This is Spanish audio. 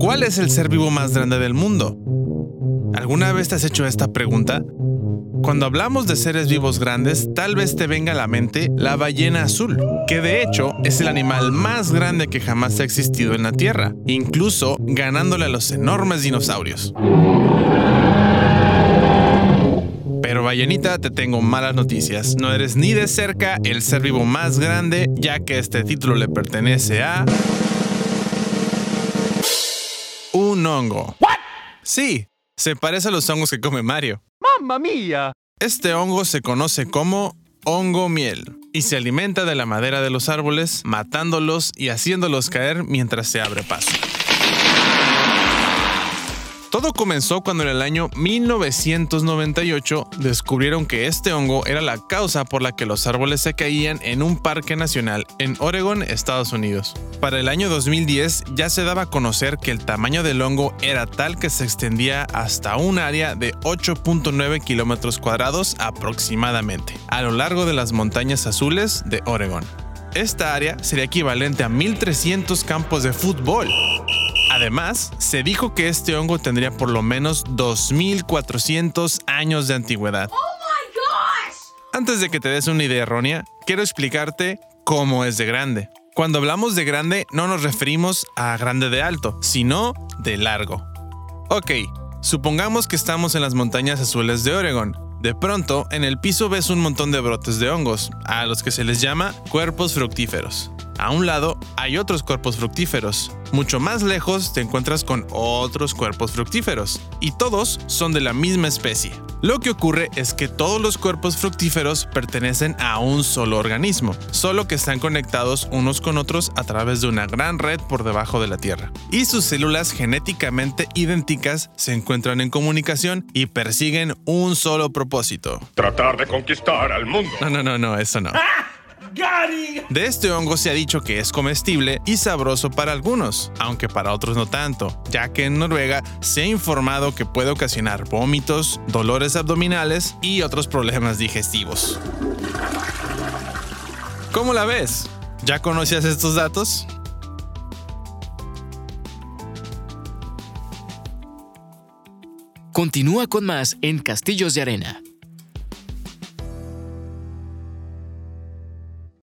¿Cuál es el ser vivo más grande del mundo? ¿Alguna vez te has hecho esta pregunta? Cuando hablamos de seres vivos grandes, tal vez te venga a la mente la ballena azul, que de hecho es el animal más grande que jamás ha existido en la Tierra, incluso ganándole a los enormes dinosaurios. Pero ballenita, te tengo malas noticias. No eres ni de cerca el ser vivo más grande, ya que este título le pertenece a... Un hongo. Sí, se parece a los hongos que come Mario. ¡Mamma mía! Este hongo se conoce como hongo miel y se alimenta de la madera de los árboles, matándolos y haciéndolos caer mientras se abre paso. Todo comenzó cuando en el año 1998 descubrieron que este hongo era la causa por la que los árboles se caían en un parque nacional en Oregon, Estados Unidos. Para el año 2010 ya se daba a conocer que el tamaño del hongo era tal que se extendía hasta un área de 8.9 kilómetros cuadrados aproximadamente, a lo largo de las montañas azules de Oregon. Esta área sería equivalente a 1.300 campos de fútbol. Además, se dijo que este hongo tendría por lo menos 2.400 años de antigüedad. Antes de que te des una idea errónea, quiero explicarte cómo es de grande. Cuando hablamos de grande, no nos referimos a grande de alto, sino de largo. Ok, supongamos que estamos en las montañas azules de Oregon. De pronto, en el piso ves un montón de brotes de hongos, a los que se les llama cuerpos fructíferos. A un lado hay otros cuerpos fructíferos. Mucho más lejos te encuentras con otros cuerpos fructíferos. Y todos son de la misma especie. Lo que ocurre es que todos los cuerpos fructíferos pertenecen a un solo organismo, solo que están conectados unos con otros a través de una gran red por debajo de la Tierra. Y sus células genéticamente idénticas se encuentran en comunicación y persiguen un solo propósito. Tratar de conquistar al mundo. No, no, no, no, eso no. De este hongo se ha dicho que es comestible y sabroso para algunos, aunque para otros no tanto, ya que en Noruega se ha informado que puede ocasionar vómitos, dolores abdominales y otros problemas digestivos. ¿Cómo la ves? ¿Ya conocías estos datos? Continúa con más en Castillos de Arena.